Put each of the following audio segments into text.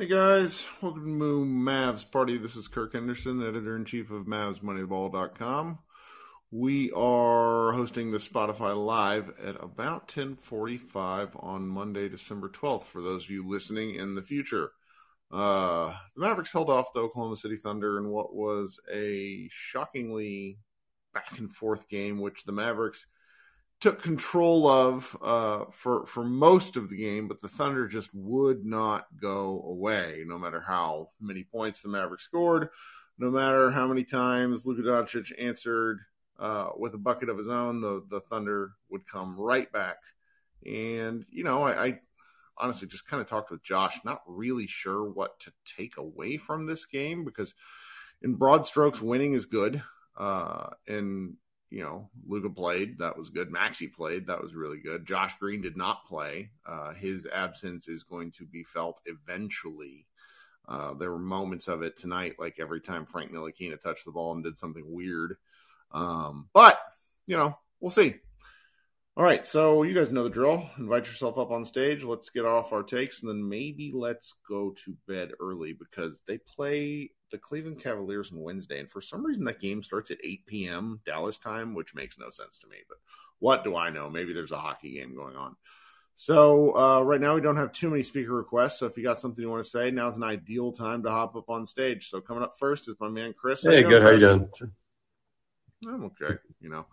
Hey guys, welcome to Mavs Party. This is Kirk Henderson, editor in chief of MavsMoneyBall.com. We are hosting the Spotify Live at about 10:45 on Monday, December 12th. For those of you listening in the future, uh, the Mavericks held off the Oklahoma City Thunder in what was a shockingly back and forth game, which the Mavericks took control of uh, for for most of the game, but the Thunder just would not go away, no matter how many points the Mavericks scored, no matter how many times Luka Doncic answered uh, with a bucket of his own. The the Thunder would come right back, and you know I, I honestly just kind of talked with Josh, not really sure what to take away from this game because in broad strokes, winning is good. Uh, and you know, Luka played. That was good. Maxi played. That was really good. Josh Green did not play. Uh, his absence is going to be felt eventually. Uh, there were moments of it tonight, like every time Frank Ntilikina touched the ball and did something weird. Um, but, you know, we'll see. All right, so you guys know the drill. Invite yourself up on stage. Let's get off our takes, and then maybe let's go to bed early because they play the Cleveland Cavaliers on Wednesday, and for some reason that game starts at 8 p.m. Dallas time, which makes no sense to me. But what do I know? Maybe there's a hockey game going on. So uh, right now we don't have too many speaker requests. So if you got something you want to say, now's an ideal time to hop up on stage. So coming up first is my man Chris. Hey, good. How you doing? I'm okay. You know,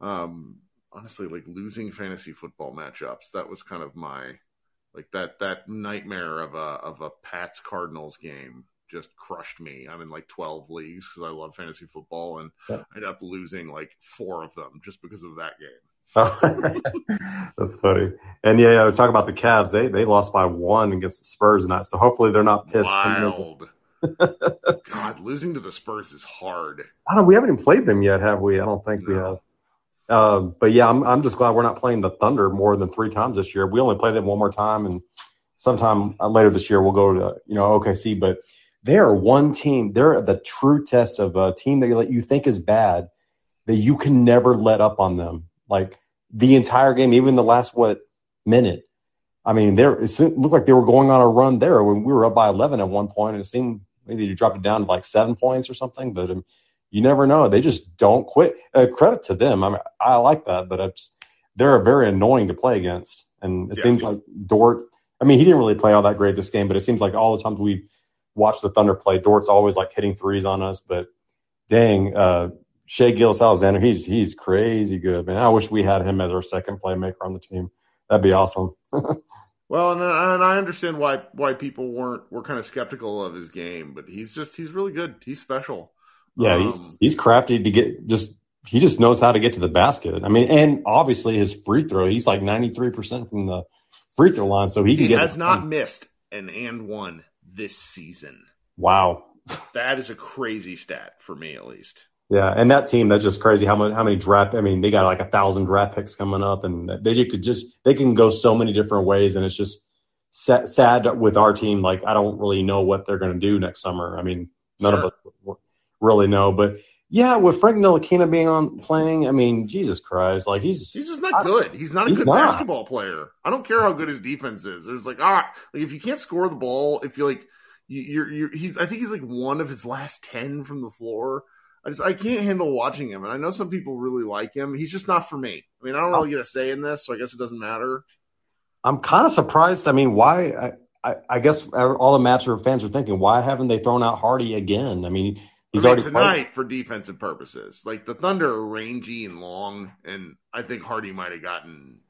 um, honestly, like losing fantasy football matchups. That was kind of my like that that nightmare of a of a Pats Cardinals game just crushed me. I'm in like 12 leagues because I love fantasy football, and yeah. I ended up losing like four of them just because of that game. That's funny. And yeah, yeah, talk about the Cavs. They they lost by one against the Spurs tonight, so hopefully they're not pissed. Wild. God, losing to the Spurs is hard. I don't, we haven't even played them yet, have we? I don't think no. we have. Uh, but yeah, I'm I'm just glad we're not playing the Thunder more than three times this year. We only play them one more time, and sometime later this year we'll go to you know OKC. But they are one team. They're the true test of a team that you think is bad that you can never let up on them. Like the entire game, even the last what minute. I mean, there it looked like they were going on a run there when we were up by 11 at one point, and it seemed maybe you dropped it down to like seven points or something. But um, you never know. They just don't quit. Uh, credit to them. I mean, I like that, but it's, they're very annoying to play against. And it yeah. seems like Dort. I mean, he didn't really play all that great this game, but it seems like all the times we watch the Thunder play. Dort's always like hitting threes on us, but dang, uh, Shai Gilgeous-Alexander, he's he's crazy good, man. I wish we had him as our second playmaker on the team. That'd be awesome. well, and, and I understand why why people weren't were kind of skeptical of his game, but he's just he's really good. He's special. Yeah, um, he's he's crafty to get just he just knows how to get to the basket. I mean, and obviously his free throw, he's like ninety three percent from the free throw line, so he can he get. Has not missed an and one this season. Wow. that is a crazy stat for me, at least. Yeah, and that team that's just crazy. How many how many draft? I mean, they got like a thousand draft picks coming up, and they could just they can go so many different ways, and it's just sad, sad with our team. Like I don't really know what they're going to do next summer. I mean, none sure. of us really know, but yeah, with Frank Ntilikina being on playing, I mean, Jesus Christ, like he's he's just not good. He's not a he's good not. basketball player. I don't care how good his defense is. There's like ah, like if you can't score the ball, if you like you're you're he's I think he's like one of his last ten from the floor. I just I can't handle watching him, and I know some people really like him. He's just not for me. I mean, I don't really get a say in this, so I guess it doesn't matter. I'm kind of surprised. I mean, why? I, I, I guess all the Mavs fans are thinking, why haven't they thrown out Hardy again? I mean He's I mean, already tonight played. for defensive purposes. Like the Thunder are rangy and long, and I think Hardy might have gotten.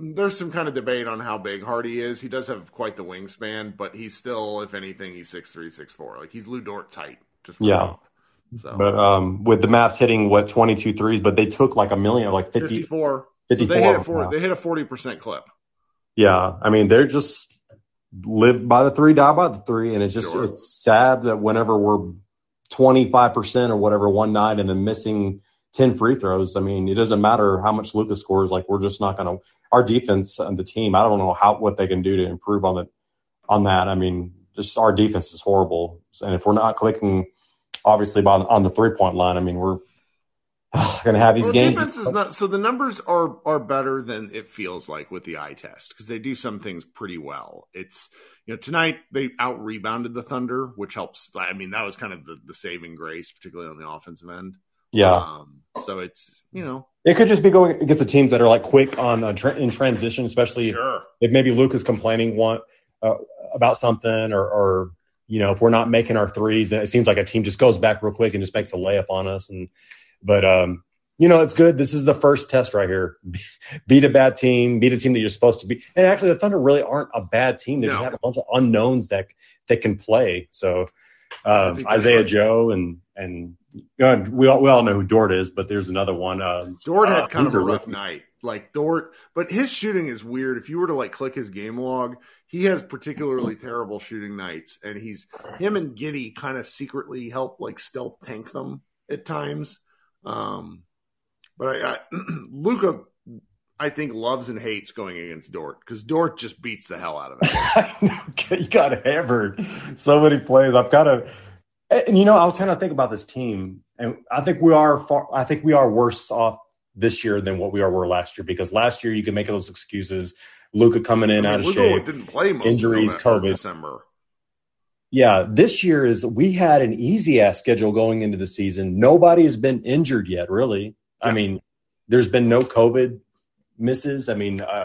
There's some kind of debate on how big Hardy is. He does have quite the wingspan, but he's still, if anything, he's six three, six four. Like he's Lu Dort tight. Just yeah. So. But um, with the Mavs hitting what 22 threes, but they took like a million, like 50, 54. 54 so they hit a 40, they hit a 40% clip. Yeah. I mean, they're just live by the three, die by the three. And it's just, sure. it's sad that whenever we're 25% or whatever one night and then missing 10 free throws, I mean, it doesn't matter how much Lucas scores. Like, we're just not going to, our defense and the team, I don't know how, what they can do to improve on the, on that. I mean, just our defense is horrible. And if we're not clicking, obviously, by, on the three point line, I mean, we're, going to have these Well, games. defense is not so the numbers are are better than it feels like with the eye test because they do some things pretty well. It's you know tonight they out rebounded the Thunder, which helps. I mean that was kind of the, the saving grace, particularly on the offensive end. yeah, Um, so it's you know it could just be going against the teams that are like quick on uh, tra- in transition, especially sure if maybe Luke is complaining want uh, about something, or, or you know if we're not making our threes, then it seems like a team just goes back real quick and just makes a layup on us. And but um, you know it's good. This is the first test right here. beat a bad team, beat a team that you're supposed to beat. And actually, the Thunder really aren't a bad team. They just have a bunch of unknowns that that can play. So um, Isaiah. Joe and and uh, we all we all know who Dort is, but there's another one. Um, Dort had uh, kind of a a rough rookie. night. Like Dort, but his shooting is weird. If you were to like click his game log, he has particularly terrible shooting nights, and he's him and Giddey kind of secretly help like stealth tank them at times. Um, but I, I Luka, I think loves and hates going against Dort because Dort just beats the hell out of him. I you got hammered so many plays. I've got of, and you know, I was trying to think about this team, and I think we are far. I think we are worse off this year than what we are were last year because last year you could make those excuses. Luka coming in I out mean, of Luka shape. didn't play most injuries, COVID. December. Yeah, this year is we had an easy ass schedule going into the season. Nobody has been injured yet, really. I mean, there's been no COVID misses. I mean, uh,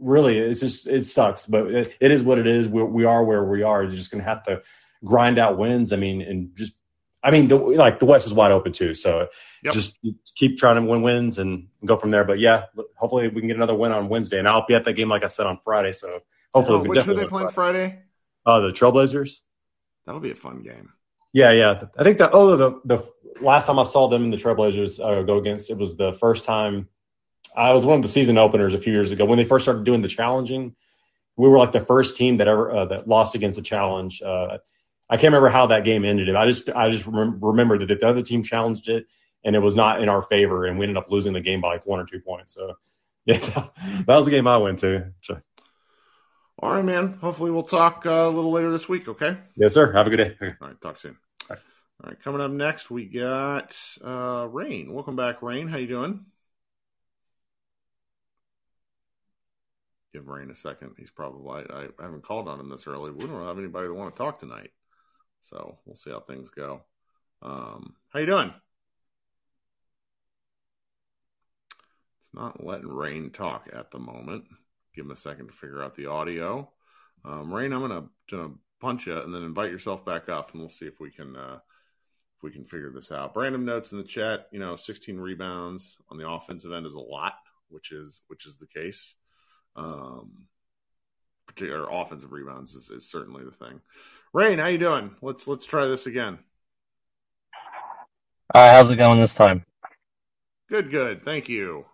really, it's just it sucks, but it, it is what it is. We, we are where we are. You're just gonna have to grind out wins. I mean, and just, I mean, the, like the West is wide open too. So Yep. just keep trying to win wins and go from there. But yeah, hopefully we can get another win on Wednesday, and I'll be at that game like I said on Friday. So hopefully Oh, we can which definitely they win playing Friday. Friday? Uh, the Trailblazers. That'll be a fun game. Yeah, yeah. I think that oh the the last time I saw them in the Trailblazers uh, go against it was the first time I was one of the season openers a few years ago when they first started doing the challenging. We were like the first team that ever uh, that lost against a challenge. Uh, I can't remember how that game ended. I just I just rem- remember that the other team challenged it and it was not in our favor and we ended up losing the game by like one or two points. So yeah, that was the game I went to. All right, man. Hopefully, we'll talk uh, a little later this week. Okay. yes, sir. Have a good day. All right. Talk soon. All right. Coming up next, we got uh, Rain. Welcome back, Rain. How you doing? Give Rain a second. He's probably. I, I haven't called on him this early. We don't have anybody that want to talk tonight, so we'll see how things go. Um, how you doing? It's not letting Rain talk at the moment. Give him a second to figure out the audio. Um, Rain, I'm gonna, gonna punch you and then invite yourself back up, and we'll see if we can uh, if we can figure this out. Brandon notes in the chat, you know, 16 rebounds on the offensive end is a lot, which is which is the case. Um, particular offensive rebounds is, is certainly the thing. Rain, how you doing? Let's let's try this again. All right, how's it going this time? Good, good. Thank you.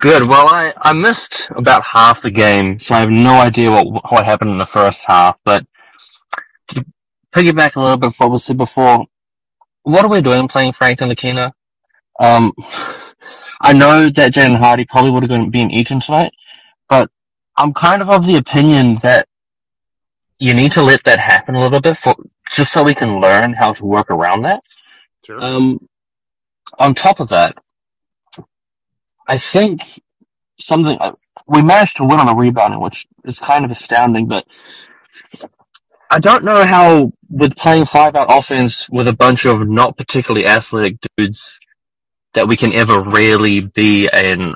Good. Well, I, I missed about half the game, so I have no idea what what happened in the first half. But to piggyback a little bit what was said before, what are we doing playing Frank Ntilikina? Um, I know that Jalen Hardy probably would have been eaten tonight, but I'm kind of of the opinion that you need to let that happen a little bit for just so we can learn how to work around that. Sure. Um, on top of that, I think something uh, we managed to win on the rebounding, which is kind of astounding. But I don't know how, with playing five out offense with a bunch of not particularly athletic dudes, that we can ever really be a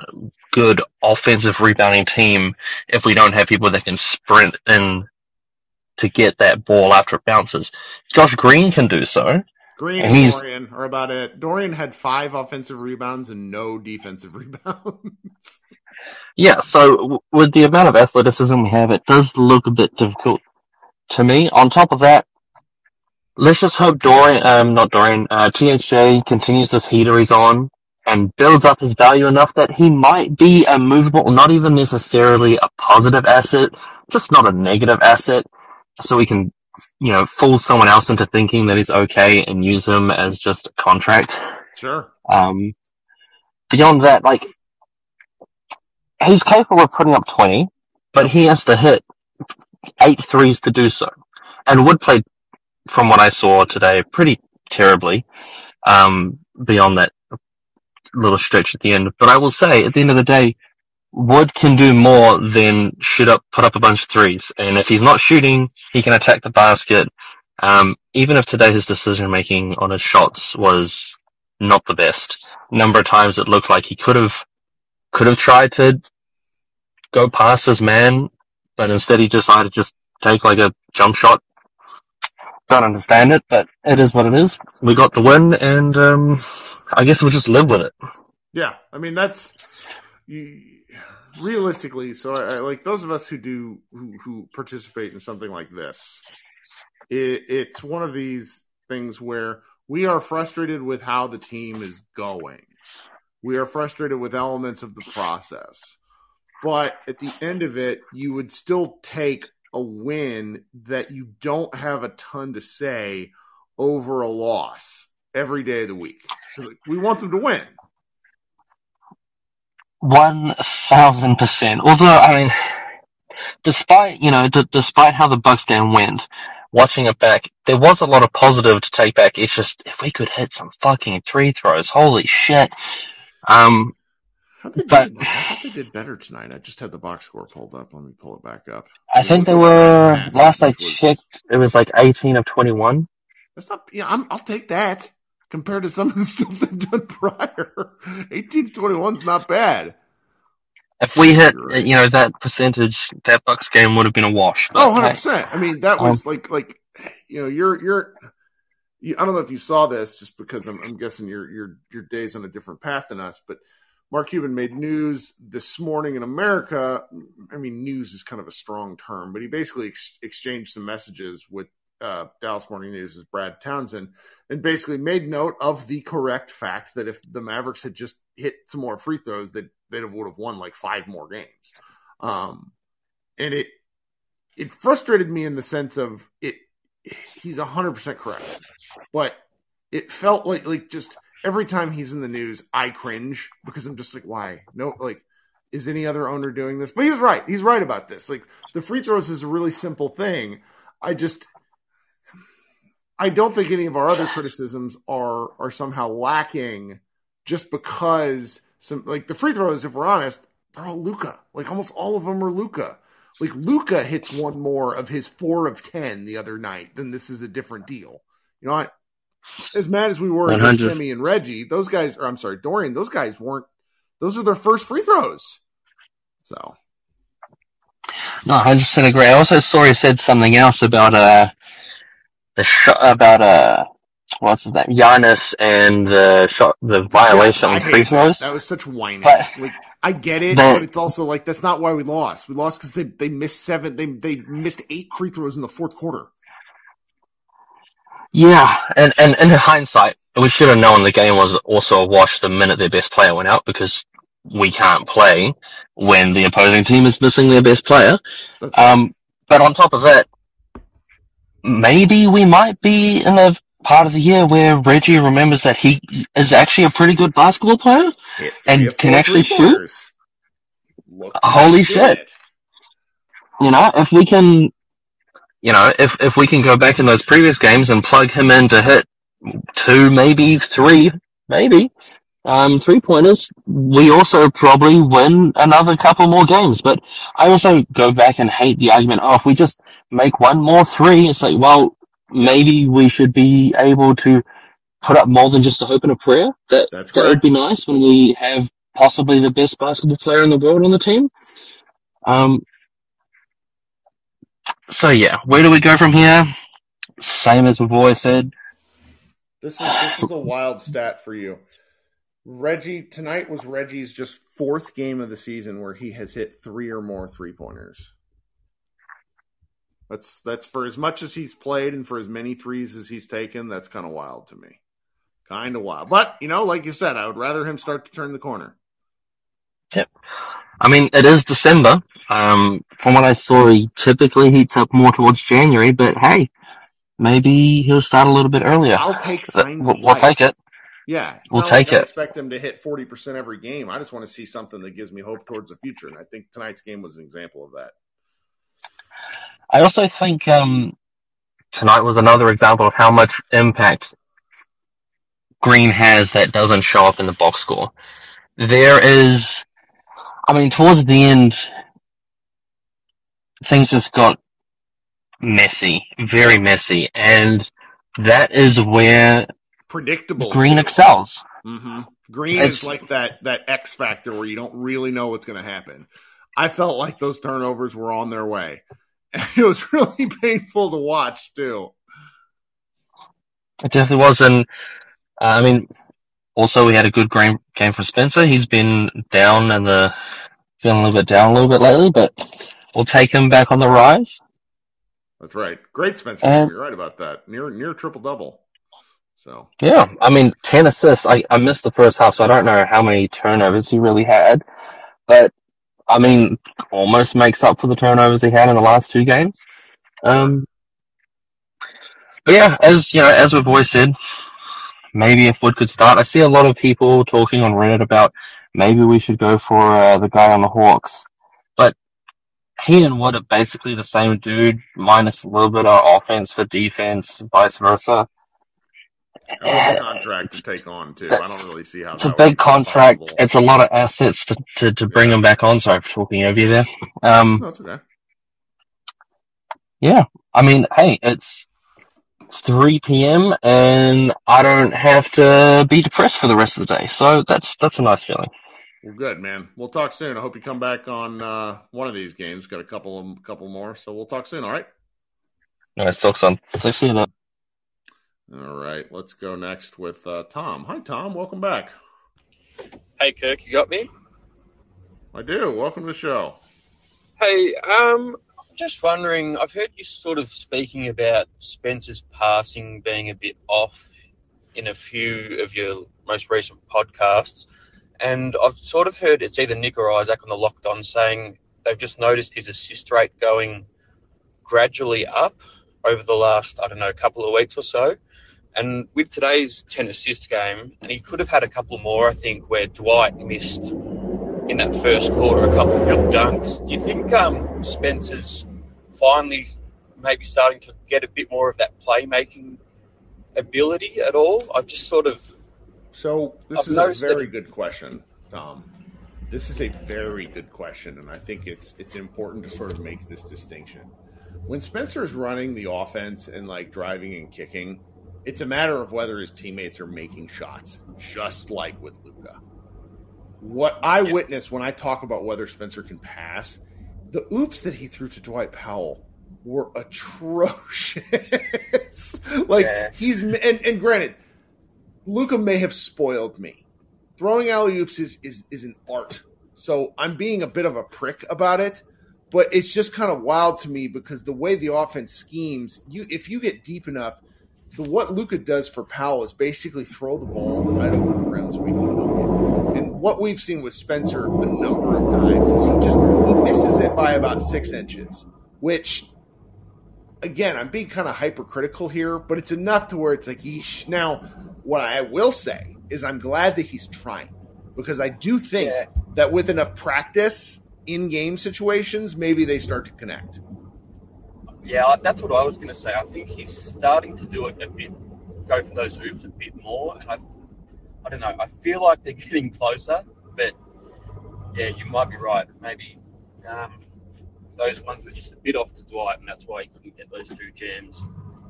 good offensive rebounding team if we don't have people that can sprint in to get that ball after it bounces. Josh Green can do so. Green and and Dorian are about it. Dorian had five offensive rebounds and no defensive rebounds. Yeah, so with the amount of athleticism we have, it does look a bit difficult to me. On top of that, let's just hope Dorian, um, not Dorian, uh, THJ continues this heater he's on and builds up his value enough that he might be a movable, not even necessarily a positive asset, just not a negative asset, so we can, you know, fool someone else into thinking that he's okay and use him as just a contract. sure. Um, beyond that, like, he's capable of putting up 20, but he has to hit eight threes to do so. And Wood played, from what I saw today, pretty terribly. Um, beyond that, little stretch at the end. But I will say, at the end of the day, Wood can do more than shoot up, put up a bunch of threes. And if he's not shooting, he can attack the basket. Um, even if today his decision making on his shots was not the best, number of times it looked like he could have, could have tried to go past his man, but instead he decided to just take like a jump shot. Don't understand it, but it is what it is. We got the win, and um, I guess we'll just live with it. Yeah, I mean that's realistically. So, I, I, like those of us who do who, who participate in something like this, it, it's one of these things where we are frustrated with how the team is going. We are frustrated with elements of the process. But at the end of it, you would still take a win that you don't have a ton to say over a loss every day of the week. We want them to win. One thousand percent. Although, I mean, despite you know, d- despite how the Bucks game went, watching it back, there was a lot of positive to take back. It's just if we could hit some fucking three throws, holy shit. Um, how they but did, I thought they did better tonight. I just had the box score pulled up. Let me pull it back up. I think they were last I checked. It was like eighteen of twenty-one. That's not. Yeah, I'm, I'll take that compared to some of the stuff they've done prior. Eighteen twenty-one is not bad. If we hit, you know, that percentage, that Bucks game would have been a wash. Oh, 100 percent. I mean, that was um, like, like, you know, you're, you're. You, I don't know if you saw this, just because I'm, I'm guessing your your your day's on a different path than us, but Mark Cuban made news this morning in America. I mean, news is kind of a strong term, but he basically ex- exchanged some messages with uh, Dallas Morning News' is Brad Townsend and basically made note of the correct fact that if the Mavericks had just hit some more free throws, that they would have won like five more games. Um, and it it frustrated me in the sense of it. He's hundred percent correct, but it felt like like just every time he's in the news, I cringe because I'm just like, why? No, like, is any other owner doing this? But he was right. He's right about this. Like, the free throws is a really simple thing. I just, I don't think any of our other criticisms are are somehow lacking just because some like the free throws, if we're honest, they're all Luka. Like almost all of them are Luka. Like Luka hits one more of his four of ten the other night, then this is a different deal. You know, I, as mad as we were at Jimmy and Reggie, those guys, or I'm sorry, Dorian, those guys weren't. Those were their first free throws. So. No, I just agree. I also saw he said something else about uh the shot about uh what's his name Giannis and the shot the violation yeah, free throws. That. that. was such whining. But, like I get it, but, but, it's also like that's not why we lost. We lost because they they missed seven. They they missed eight free throws in the fourth quarter. Yeah, and, and, and in hindsight, we should have known the game was also a wash the minute their best player went out because we can't play when the opposing team is missing their best player. Um, but on top of that, maybe we might be in a part of the year where Reggie remembers that he is actually a pretty good basketball player and can actually shoot. Holy shit. You know, if we can you know, if if we can go back in those previous games and plug him in to hit two, maybe three, maybe um, three pointers, we also probably win another couple more games. But I also go back and hate the argument. Oh, if we just make one more three, it's like, well, maybe we should be able to put up more than just a hope and a prayer. That That's that would be nice when we have possibly the best basketball player in the world on the team. Um, so yeah, where do we go from here? Same as we've always said. This is this is a wild stat for you. Reggie tonight was Reggie's just fourth game of the season where he has hit three or more three pointers. That's that's for as much as he's played and for as many threes as he's taken. That's kind of wild to me. Kind of wild, but you know, like you said, I would rather him start to turn the corner. Yep. I mean, it is December. Um, from what I saw, he typically heats up more towards January, but hey, maybe he'll start a little bit earlier. I'll take signs. We'll, we'll take it. Yeah, we'll take like it. I expect him to hit forty percent every game. I just want to see something that gives me hope towards the future, and I think tonight's game was an example of that. I also think um, tonight was another example of how much impact Green has that doesn't show up in the box score. There is, I mean, towards the end, things just got messy, very messy, and that is where Predictable. Green excels. hmm Green It's- is like that that X factor where you don't really know what's going to happen. I felt like those turnovers were on their way. And It was really painful to watch too. It definitely was, and uh, I mean, also we had a good game game from Spencer. He's been down and the feeling a little bit down a little bit lately, but we'll take him back on the rise. That's right. Great Spencer. And- You're right about that. Near near triple double. So Yeah, I mean, 10 assists. I, I missed the first half, so I don't know how many turnovers he really had. But, I mean, almost makes up for the turnovers he had in the last two games. Um, but yeah, as, you know, as we've always said, maybe if Wood could start. I see a lot of people talking on Reddit about maybe we should go for uh, the guy on the Hawks. But he and Wood are basically the same dude, minus a little bit of offense for defense, vice versa. That was a contract to take on too. I don't really see how It's a big contract. possible. It's a lot of assets to, to, to bring Yeah. him back on. Sorry for talking over you there. Um, No, okay. yeah. I mean, hey, it's 3 p.m. and I don't have to be depressed for the rest of the day. So that's, that's a nice feeling. Well, good man. We'll talk soon. I hope you come back on uh, one of these games. Got a couple of couple more, so we'll talk soon. All right. Nice talk soon. See you then. All right. Let's go next with uh, Tom. Hi, Tom. Welcome back. Hey Kirk, you got me? I do. Welcome to the show. Hey, um, I'm just wondering. I've heard you sort of speaking about Spencer's passing being a bit off in a few of your most recent podcasts, and I've sort of heard it's either Nick or Isaac on the Locked On saying they've just noticed his assist rate going gradually up over the last I don't know couple of weeks or so. And with today's ten assist game, and he could have had a couple more, I think, where Dwight missed in that first quarter a couple of good dunks. Do you think um, Spencer's finally maybe starting to get a bit more of that playmaking ability at all? I've just sort of So this I've is a that- very good question, Tom. This is a very good question, and I think it's it's important to sort of make this distinction. When Spencer is running the offense and like driving and kicking, it's a matter of whether his teammates are making shots, just like with Luka. What I Yeah. witness when I talk about whether Spencer can pass, the oops that he threw to Dwight Powell were atrocious. like Yeah. he's and, and granted, Luka may have spoiled me. Throwing alley oops is, is is an art, so I'm being a bit of a prick about it. But it's just kind of wild to me because the way the offense schemes, you if you get deep enough, what Luka does for Powell is basically throw the ball right over the rim so we can dunk it. And what we've seen with Spencer a number of times is he just he misses it by about six inches, which again, I'm being kind of hypercritical here, but it's enough to where it's like, yeesh. Now, what I will say is I'm glad that he's trying because I do think Yeah. that with enough practice in game situations, maybe they start to connect. Yeah, that's what I was going to say. I think he's starting to do it a bit, go for those oops a bit more, and I, I don't know. I feel like they're getting closer, but yeah, you might be right. Maybe um, those ones were just a bit off to Dwight, and that's why he couldn't get those two jams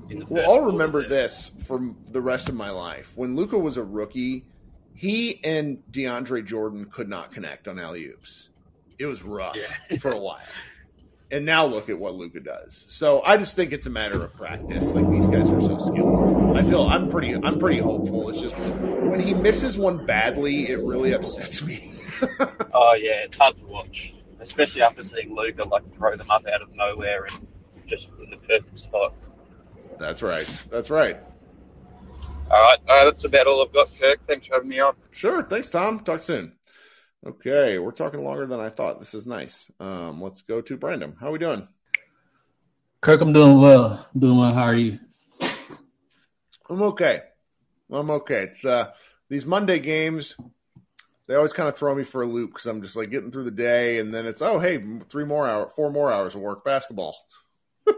in the first. Well, I'll remember there. this from the rest of my life. When Luka was a rookie, he and DeAndre Jordan could not connect on alley oops. It was rough Yeah. for a while. And now look at what Luka does. So I just think it's a matter of practice. Like these guys are so skilled. I feel I'm pretty I'm pretty hopeful. It's just when he misses one badly, it really upsets me. Oh yeah, it's hard to watch, especially after seeing Luka like throw them up out of nowhere and just in the perfect spot. That's right. That's right. All right, uh, that's about all I've got, Kirk. Thanks for having me on. Sure. Thanks, Tom. Talk soon. Okay, we're talking longer than I thought. This is nice. Um, let's go to Brandon. How are we doing? Kirk, I'm doing well. Doing well. How are you? I'm okay. I'm okay. It's uh these Monday games. They always kind of throw me for a loop because I'm just like getting through the day, and then it's oh hey, three more hour, four more hours of work basketball.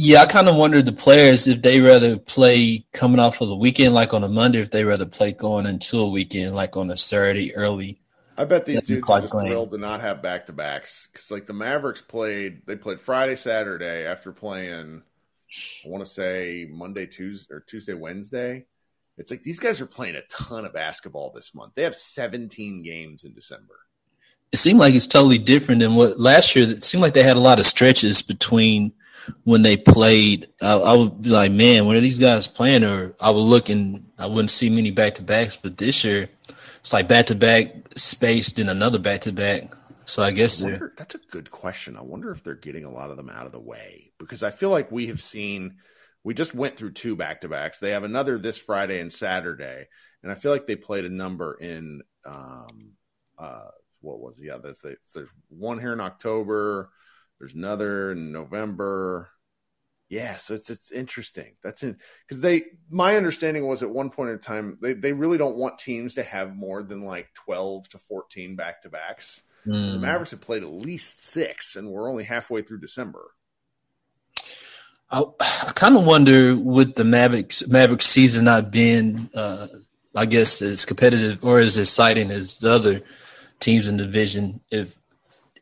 Yeah, I kind of wondered the players if they rather play coming off of the weekend, like on a Monday, if they rather play going into a weekend, like on a Saturday early. I bet these dudes are just lame. thrilled to not have back to backs because, like, the Mavericks played. They played Friday, Saturday after playing. I want to say Monday, Tuesday, or Tuesday, Wednesday. It's like these guys are playing a ton of basketball this month. They have 17 games in December. It seemed like it's totally different than what last year. It seemed like they had a lot of stretches between when they played. I, I would be like, man, when are these guys playing? Or I would look and I wouldn't see many back to backs. But this year, it's like back to back spaced and another back to back. So I guess I wonder, that's a good question. I wonder if they're getting a lot of them out of the way because I feel like we have seen. We just went through two back to backs. They have another this Friday and Saturday, and I feel like they played a number in. Um, uh, what was it? yeah? That's there's one here in October. There's another in November. Yeah, so it's it's interesting. That's in because they. My understanding was at one point in time they they really don't want teams to have more than like twelve to fourteen back to backs. The Mm. Mavericks have played at least six, and we're only halfway through December. I, I kind of wonder with the Mavericks Mavericks season not being, uh, I guess, as competitive or as exciting as the other teams in the division, if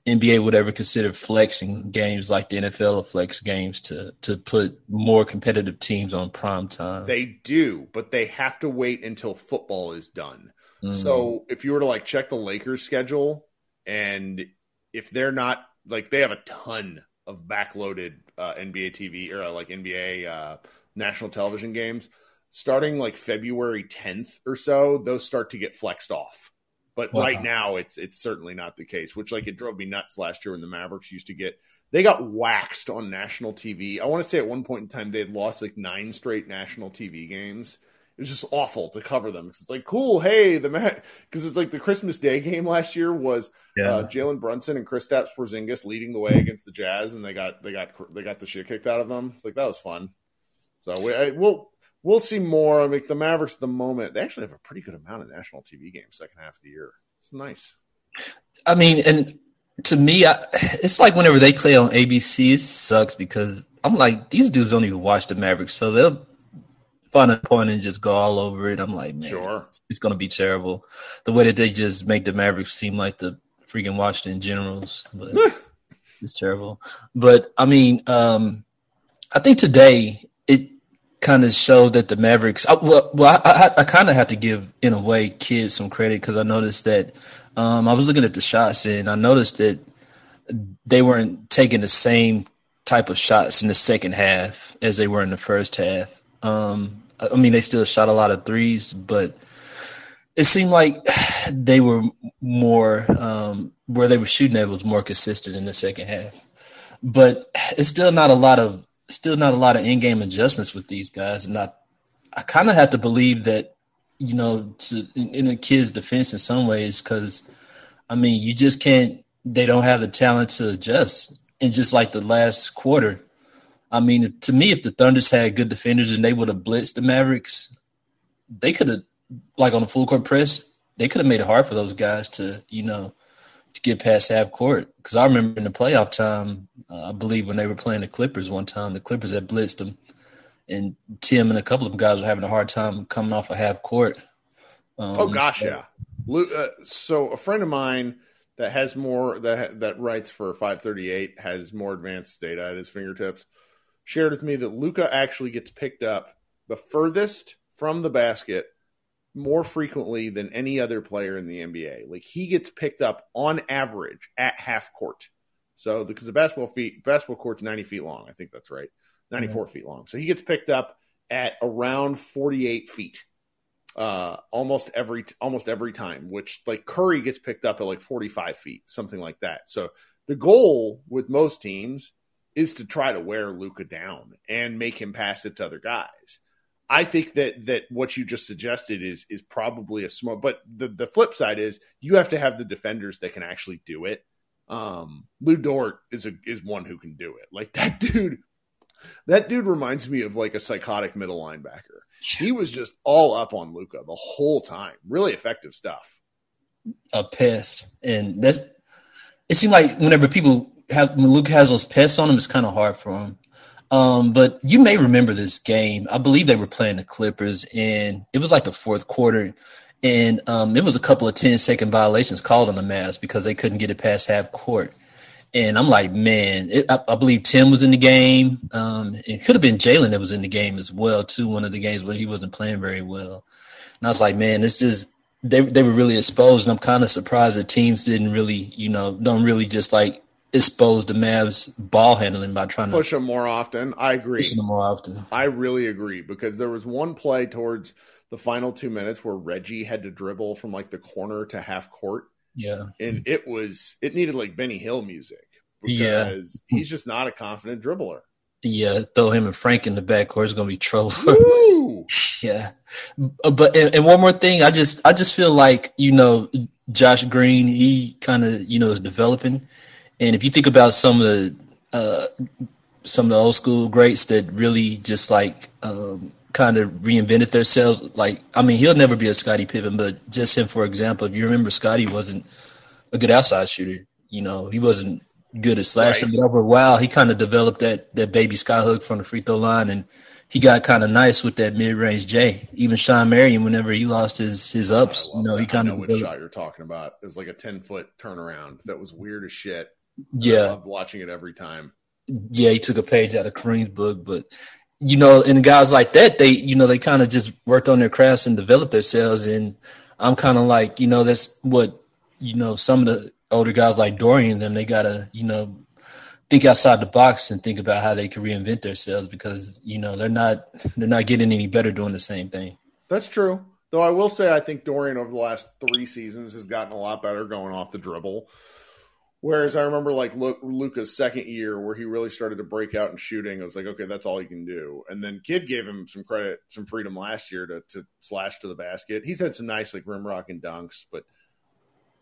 NBA would ever consider flexing games like the NFL flex games to to put more competitive teams on prime time. They do, but they have to wait until football is done. Mm. So if you were to like check the Lakers schedule, and if they're not like they have a ton of backloaded uh, NBA TV or uh, like NBA uh, national television games, starting like February 10th or so, those start to get flexed off. But Wow. right now, it's it's certainly not the case. Which like it drove me nuts last year when the Mavericks used to get they got waxed on national TV. I want to say at one point in time they had lost like nine straight national TV games. It was just awful to cover them. 'Cause It's like cool, hey, the because it's like the Christmas Day game last year was yeah. uh, Jalen Brunson and Kristaps Porzingis leading the way against the Jazz, and they got they got they got the shit kicked out of them. It's like that was fun. So we, I, we'll we'll see more. I mean, the Mavericks at the moment they actually have a pretty good amount of national TV games second half of the year. It's nice. I mean, and to me, I, it's like whenever they play on ABC, it sucks because I'm like, these dudes don't even watch the Mavericks, so they'll find a point and just go all over it. I'm like, man, Sure. it's gonna be terrible. The way that they just make the Mavericks seem like the freaking Washington Generals, but it's terrible. But I mean, um, I think today kind of showed that the Mavericks. I, well, well, I, I, I kind of have to give, in a way, kids some credit because I noticed that um, I was looking at the shots and I noticed that they weren't taking the same type of shots in the second half as they were in the first half. Um, I I mean, they still shot a lot of threes, but it seemed like they were more um, where they were shooting at was more consistent in the second half. But it's still not a lot of still not a lot of in-game adjustments with these guys, and I I kind of have to believe that you know to, in, in a Kidd's defense in some ways because I mean you just can't they don't have the talent to adjust. And just like the last quarter, I mean, to me, if the Thunders had good defenders and they would have blitzed the Mavericks, they could have, like on the full court press, they could have made it hard for those guys to, you know, to get past half court. Because I remember in the playoff time, uh, I believe when they were playing the Clippers one time, the Clippers had blitzed them, and Tim and a couple of guys were having a hard time coming off a half court. Um, Oh gosh, so- yeah. Uh, so a friend of mine that has more that that writes for 538 has more advanced data at his fingertips. Shared with me that Luka actually gets picked up the furthest from the basket more frequently than any other player in the NBA. Like he gets picked up on average at half court. So because the basketball feet basketball court's 90 feet long, I think that's right, 94 feet long. So he gets picked up at around 48 feet uh, almost every almost every time. Which like Curry gets picked up at like 45 feet, something like that. So the goal with most teams is to try to wear Luka down and make him pass it to other guys. I think that that what you just suggested is is probably a smart. But the the flip side is you have to have the defenders that can actually do it. Um, Lu Dort is a is one who can do it. Like that dude, that dude reminds me of like a psychotic middle linebacker. He was just all up on Luka the whole time. Really effective stuff. a pest, and that's. It seemed like whenever people have when has those pests on him, it's kind of hard for him. Um, but you may remember this game. I believe they were playing the Clippers, and it was like the fourth quarter, and um, it was a couple of 10 second violations called on the Mavs because they couldn't get it past half court. And I'm like, man, it, I, I, believe Tim was in the game. Um, it could have been Jalen that was in the game as well, too. One of the games where he wasn't playing very well. And I was like, man, it's just they they were really exposed, and I'm kind of surprised that teams didn't really, you know, don't really just like expose the Mavs ball handling by trying to push them more often. I agree. Push them more often. I really agree because there was one play towards the final two minutes where Reggie had to dribble from like the corner to half court. Yeah. And it was it needed like Benny Hill music because yeah. he's just not a confident dribbler. Yeah, throw him and Frank in the backcourt is gonna be trouble. yeah, uh, but and, and, one more thing, I just I just feel like you know Josh Green, he kind of you know is developing, and if you think about some of the uh, some of the old school greats that really just like um, kind of reinvented themselves. Like, I mean, he'll never be a Scottie Pippen, but just him, for example, if you remember, Scottie wasn't a good outside shooter. You know, he wasn't good at slashing, right. but over a while, he kind of developed that that baby skyhook from the free throw line, and he got kind of nice with that mid range J. Even Shawn Marion, whenever he lost his his ups, you know, he kind of what shot you're talking about. It was like a ten foot turnaround that was weird as shit. Yeah, I loved watching it every time. Yeah, he took a page out of Kareem's book, but you know, and guys like that, they, you know, they kind of just worked on their crafts and developed themselves. And I'm kind of like, you know, that's what, you know, some of the older guys like Dorian, them, they gotta, you know, think outside the box and think about how they can reinvent themselves because, you know, they're not, they're not getting any better doing the same thing. That's true. Though I will say, I think Dorian over the last three seasons has gotten a lot better going off the dribble. Whereas I remember like Luka's second year where he really started to break out in shooting. I was like, okay, that's all he can do. And then Kidd gave him some credit, some freedom last year to, to slash to the basket. He's had some nice like rim rock and dunks, but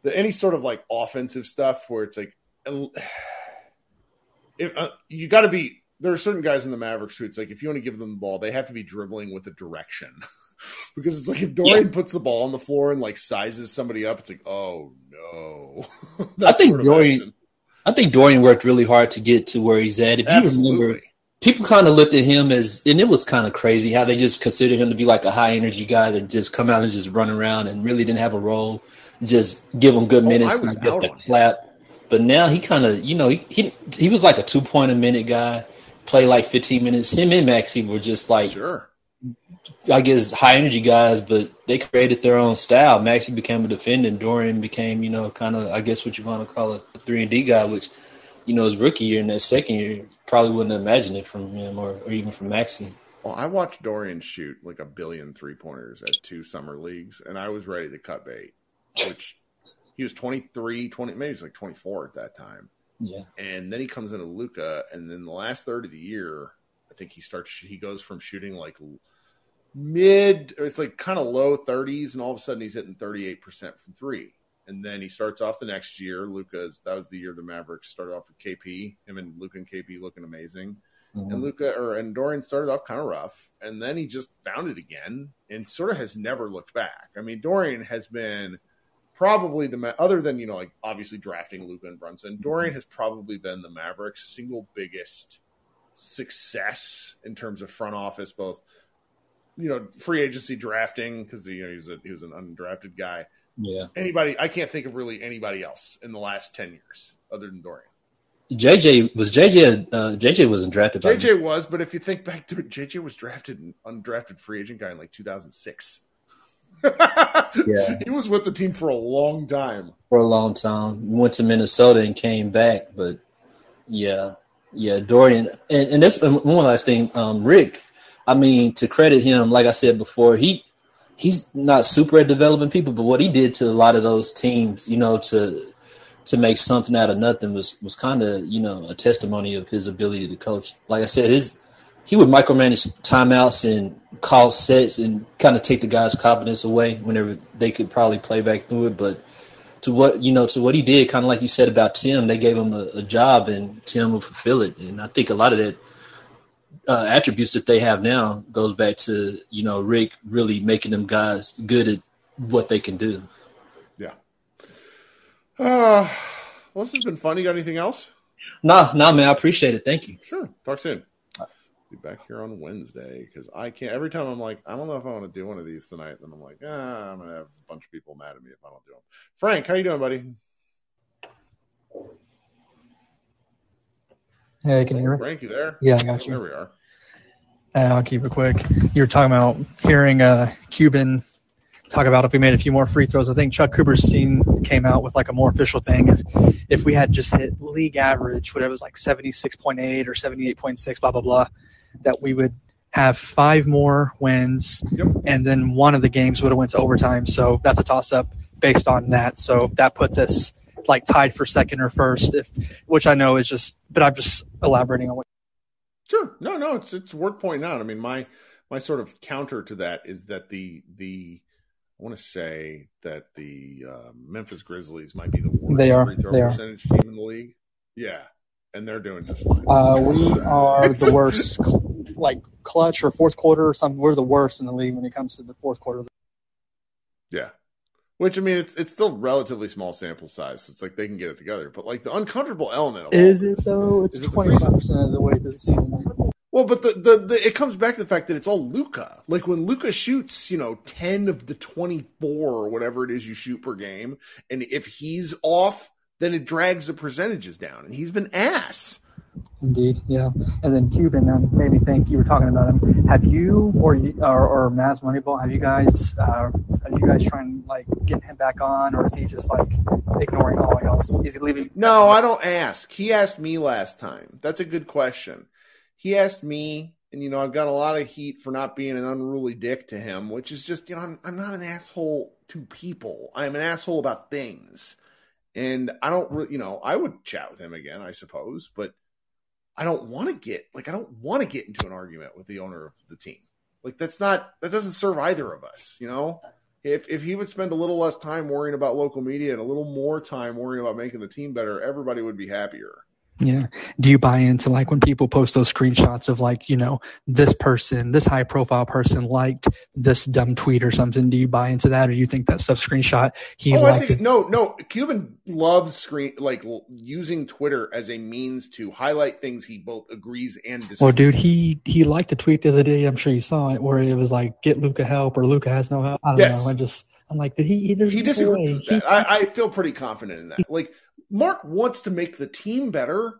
the, any sort of like offensive stuff where it's like, uh, you got to be. There are certain guys in the Mavericks who it's like if you want to give them the ball, they have to be dribbling with a direction. because it's like if Dorian yeah. puts the ball on the floor and like sizes somebody up, it's like, oh no. I think Dorian. I think Dorian worked really hard to get to where he's at. If Absolutely. you remember, people kind of looked at him as, and it was kind of crazy how they just considered him to be like a high energy guy that just come out and just run around and really didn't have a role. Just give him good oh, minutes and just a clap. But now he kind of, you know, he, he he was like a two point a minute guy, play like 15 minutes. Him and Maxi were just like sure I guess high energy guys, but they created their own style. Maxi became a defender, Dorian became, you know, kind of I guess what you want to call a, a three and D guy, which, you know, his rookie year and that second year probably wouldn't imagine it from him or, or even from Maxi. Well, I watched Dorian shoot like a billion three pointers at two summer leagues, and I was ready to cut bait. Which he was 23, 20, maybe he was like 24 at that time. Yeah. And then he comes into Luka, and then the last third of the year, I think he starts, he goes from shooting like mid, it's like kind of low 30s, and all of a sudden he's hitting 38% from three. And then he starts off the next year. Luka's that was the year the Mavericks started off with KP. Him and Luka and KP looking amazing. Mm-hmm. And Luka or and Dorian started off kind of rough, and then he just found it again, and sort of has never looked back. I mean, Dorian has been probably the other than you know like obviously drafting Luka and Brunson. Dorian has probably been the Mavericks' single biggest success in terms of front office, both you know, free agency drafting because you know he was a, he was an undrafted guy. Yeah. Anybody, I can't think of really anybody else in the last ten years other than Dorian. JJ was JJ. Uh, JJ wasn't drafted. JJ was, but if you think back to it, JJ was drafted an undrafted free agent guy in like 2006. yeah, he was with the team for a long time. For a long time, went to Minnesota and came back, but yeah, yeah, Dorian. And, and this one last thing, um, Rick I mean, to credit him, like I said before, he he's not super at developing people, but what he did to a lot of those teams, you know, to to make something out of nothing was was kind of you know a testimony of his ability to coach. Like I said, his he would micromanage timeouts and call sets and kind of take the guys' confidence away whenever they could probably play back through it. But to what you know, to what he did, kind of like you said about Tim, they gave him a, a job and Tim would fulfill it. And I think a lot of that uh, attributes that they have now goes back to you know Rick really making them guys good at what they can do. Yeah. Uh, well, this has been fun. You got anything else? Nah, nah, man. I appreciate it. Thank you. Sure. Talk soon. Be back here on Wednesday because I can't. Every time I'm like, I don't know if I want to do one of these tonight. Then I'm like, ah, I'm gonna have a bunch of people mad at me if I don't do them. Frank, how you doing, buddy? Hey, can you hear me? Frank, you there? Yeah, I got you. There we are. Uh, I'll keep it quick. You were talking about hearing uh, Cuban talk about if we made a few more free throws. I think Chuck Cooperstein came out with like a more official thing. If if we had just hit league average, whatever it was like seventy six point eight or seventy eight point six, blah blah blah, that we would have five more wins, Yep. and then one of the games would have went to overtime. So that's a toss up based on that. So that puts us like tied for second or first, if which I know is just, but I'm just elaborating on what. Sure. No, no, it's it's worth pointing out. I mean, my my sort of counter to that is that the the I want to say that the uh, Memphis Grizzlies might be the worst They are. free throw They are. percentage team in the league. Yeah, and they're doing just fine. Uh, we are the worst, like clutch or fourth quarter or something. We're the worst in the league when it comes to the fourth quarter. Yeah. Which I mean, it's it's still relatively small sample size. It's like they can get it together, but like the uncomfortable element. Is this- it though? It's Is it the twenty five percent of the way through the season. Well, but the, the, the it comes back to the fact that it's all Luka. Like when Luka shoots, you know, ten of the twenty four or whatever it is you shoot per game, and if he's off, then it drags the percentages down. And he's been ass. Indeed, yeah. And then Cuban um, made me think. You were talking about him. Have you or or, or Mavs Moneyball? Have you guys? Uh, are you guys trying like getting him back on, or is he just like ignoring all else? Is he leaving? No, I don't ask. He asked me last time. That's a good question. He asked me, and you know, I've got a lot of heat for not being an unruly dick to him, which is just, you know, I'm, I'm not an asshole to people. I'm an asshole about things. And I don't, re- you know, I would chat with him again, I suppose, but I don't want to get, like, I don't want to get into an argument with the owner of the team. Like, that's not, that doesn't serve either of us, you know? If, if he would spend a little less time worrying about local media and a little more time worrying about making the team better, everybody would be happier. Yeah. Do you buy into like when people post those screenshots of like, you know, this person, this high profile person liked this dumb tweet or something? Do you buy into that or do you think that stuff screenshot he oh, I think it? no, no. Cuban loves screen like using Twitter as a means to highlight things he both agrees and disagrees. Well, dude, he he liked a tweet the other day. I'm sure you saw it, where it was like, "Get Luka help" or "Luka has no help." I don't Yes. know. I just, I'm like, did he? There's he disagrees He- I, I feel pretty confident in that. Like Mark wants to make the team better.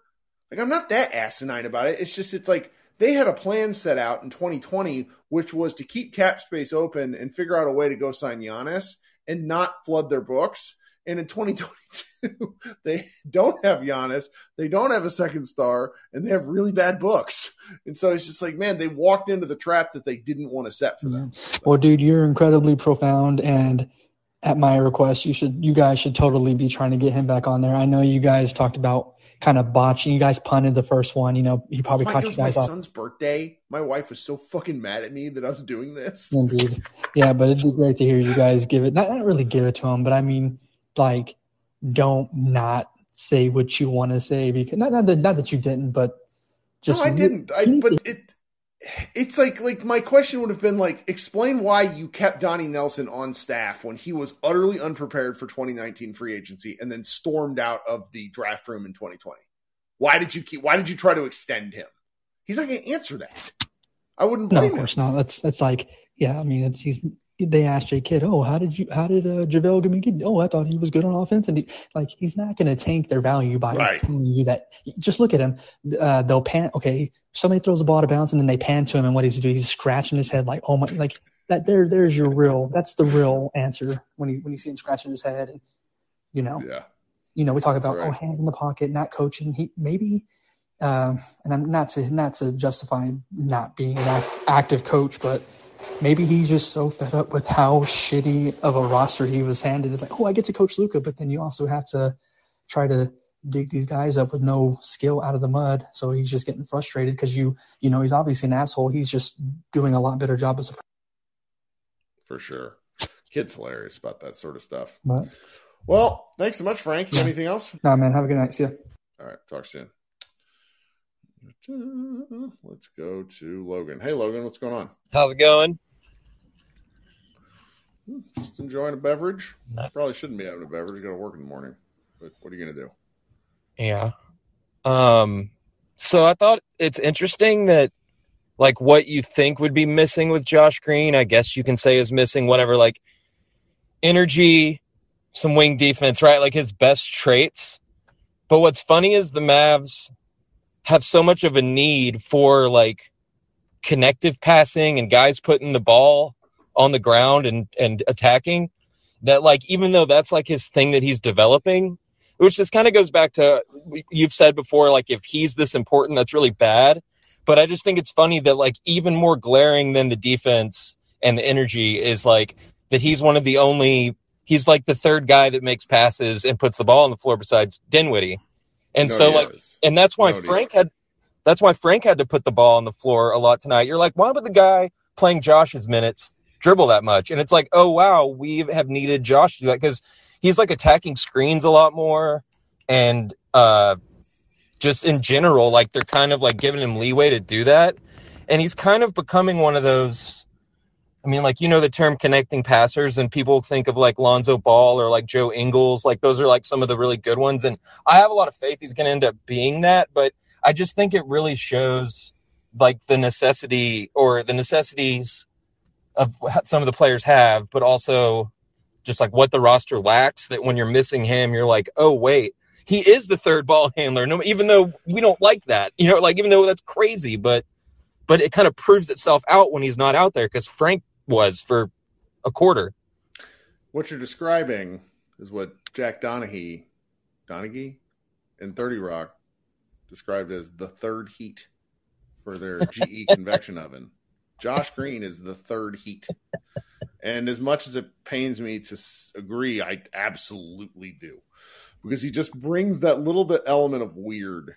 Like I'm not that asinine about it. It's just it's like they had a plan set out in 2020, which was to keep cap space open and figure out a way to go sign Giannis and not flood their books. And in 2022, they don't have Giannis, they don't have a second star, and they have really bad books. And so it's just like, man, they walked into the trap that they didn't want to set for them. Well, dude, you're incredibly profound, and at my request, you should, you guys should totally be trying to get him back on there. I know you guys talked about kind of botching. You guys punted the first one. You know, he oh probably My, caught you was my guys off. son's birthday. My wife was so fucking mad at me that I was doing this. Indeed. Yeah, but it'd be great to hear you guys give it not not really give it to him, but I mean like don't not say what you want to say because not not that not that you didn't, but just no, I didn't. I, but it, it's like like my question would have been like, explain why you kept Donnie Nelson on staff when he was utterly unprepared for 2019 free agency and then stormed out of the draft room in 2020. Why did you keep? Why did you try to extend him? He's not going to answer that. I wouldn't no, blame of him. course not. That's that's like yeah. I mean, it's he's. They asked Jay Kidd, "Oh, how did you? How did uh, JaVale Gimmicki? Oh, I thought he was good on offense." And he, like, he's not going to tank their value by Right. telling you that. Just look at him. Uh, they'll pan. Okay, somebody throws the ball to bounce, and then they pan to him, and what he's doing? He's scratching his head, like, "Oh my!" Like that. There, there's your real. That's the real answer when you when you see him scratching his head, and you know Yeah, you know, we talk That's about right. oh, hands in the pocket, not coaching. He maybe, um, and I'm not to not to justify not being an active coach, but maybe he's just so fed up with how shitty of a roster he was handed. It's like, oh, I get to coach Luka, but then you also have to try to dig these guys up with no skill out of the mud. So he's just getting frustrated because you, you know, he's obviously an asshole. He's just doing a lot better job as a. for sure. Kidd's hilarious about that sort of stuff. But Well, thanks so much, Frank. Anything else? nah, man, have a good night. See ya. All right, talk soon. Let's go to Logan. Hey, Logan, what's going on? How's it going? Just enjoying a beverage. Nice. Probably shouldn't be having a beverage. Got to work in the morning. But what are you gonna do? Yeah. Um so I thought it's interesting that like what you think would be missing with Josh Green, I guess you can say is missing whatever like energy, some wing defense, right? Like his best traits. But what's funny is the Mavs have so much of a need for like connective passing and guys putting the ball on the ground and and attacking that like even though that's like his thing that he's developing which just kind of goes back to you've said before like if he's this important that's really bad but i just think it's funny that like even more glaring than the defense and the energy is like that he's one of the only he's like the third guy that makes passes and puts the ball on the floor besides Dinwiddie. And No, so like and that's why No, Frank had that's why Frank had to put the ball on the floor a lot tonight. You're like, why would the guy playing Josh's minutes dribble that much? And it's like, oh wow, we have needed Josh to do that because he's like attacking screens a lot more and uh just in general, like they're kind of like giving him leeway to do that. And he's kind of becoming one of those I mean, like you know the term connecting passers, and people think of like Lonzo Ball or like Joe Ingles, like those are like some of the really good ones. And I have a lot of faith he's going to end up being that, but I just think it really shows like the necessity or the necessities of what some of the players have, but also just like what the roster lacks. That when you're missing him, you're like, oh wait, he is the third ball handler. No, even though we don't like that, you know, like even though that's crazy, but but it kind of proves itself out when he's not out there because Frank was for a quarter. What you're describing is what Jack Donaghy, Donaghy, and Thirty Rock described as the third heat for their GE convection oven. Josh Green is the third heat, and as much as it pains me to agree, I absolutely do because he just brings that little bit element of weird.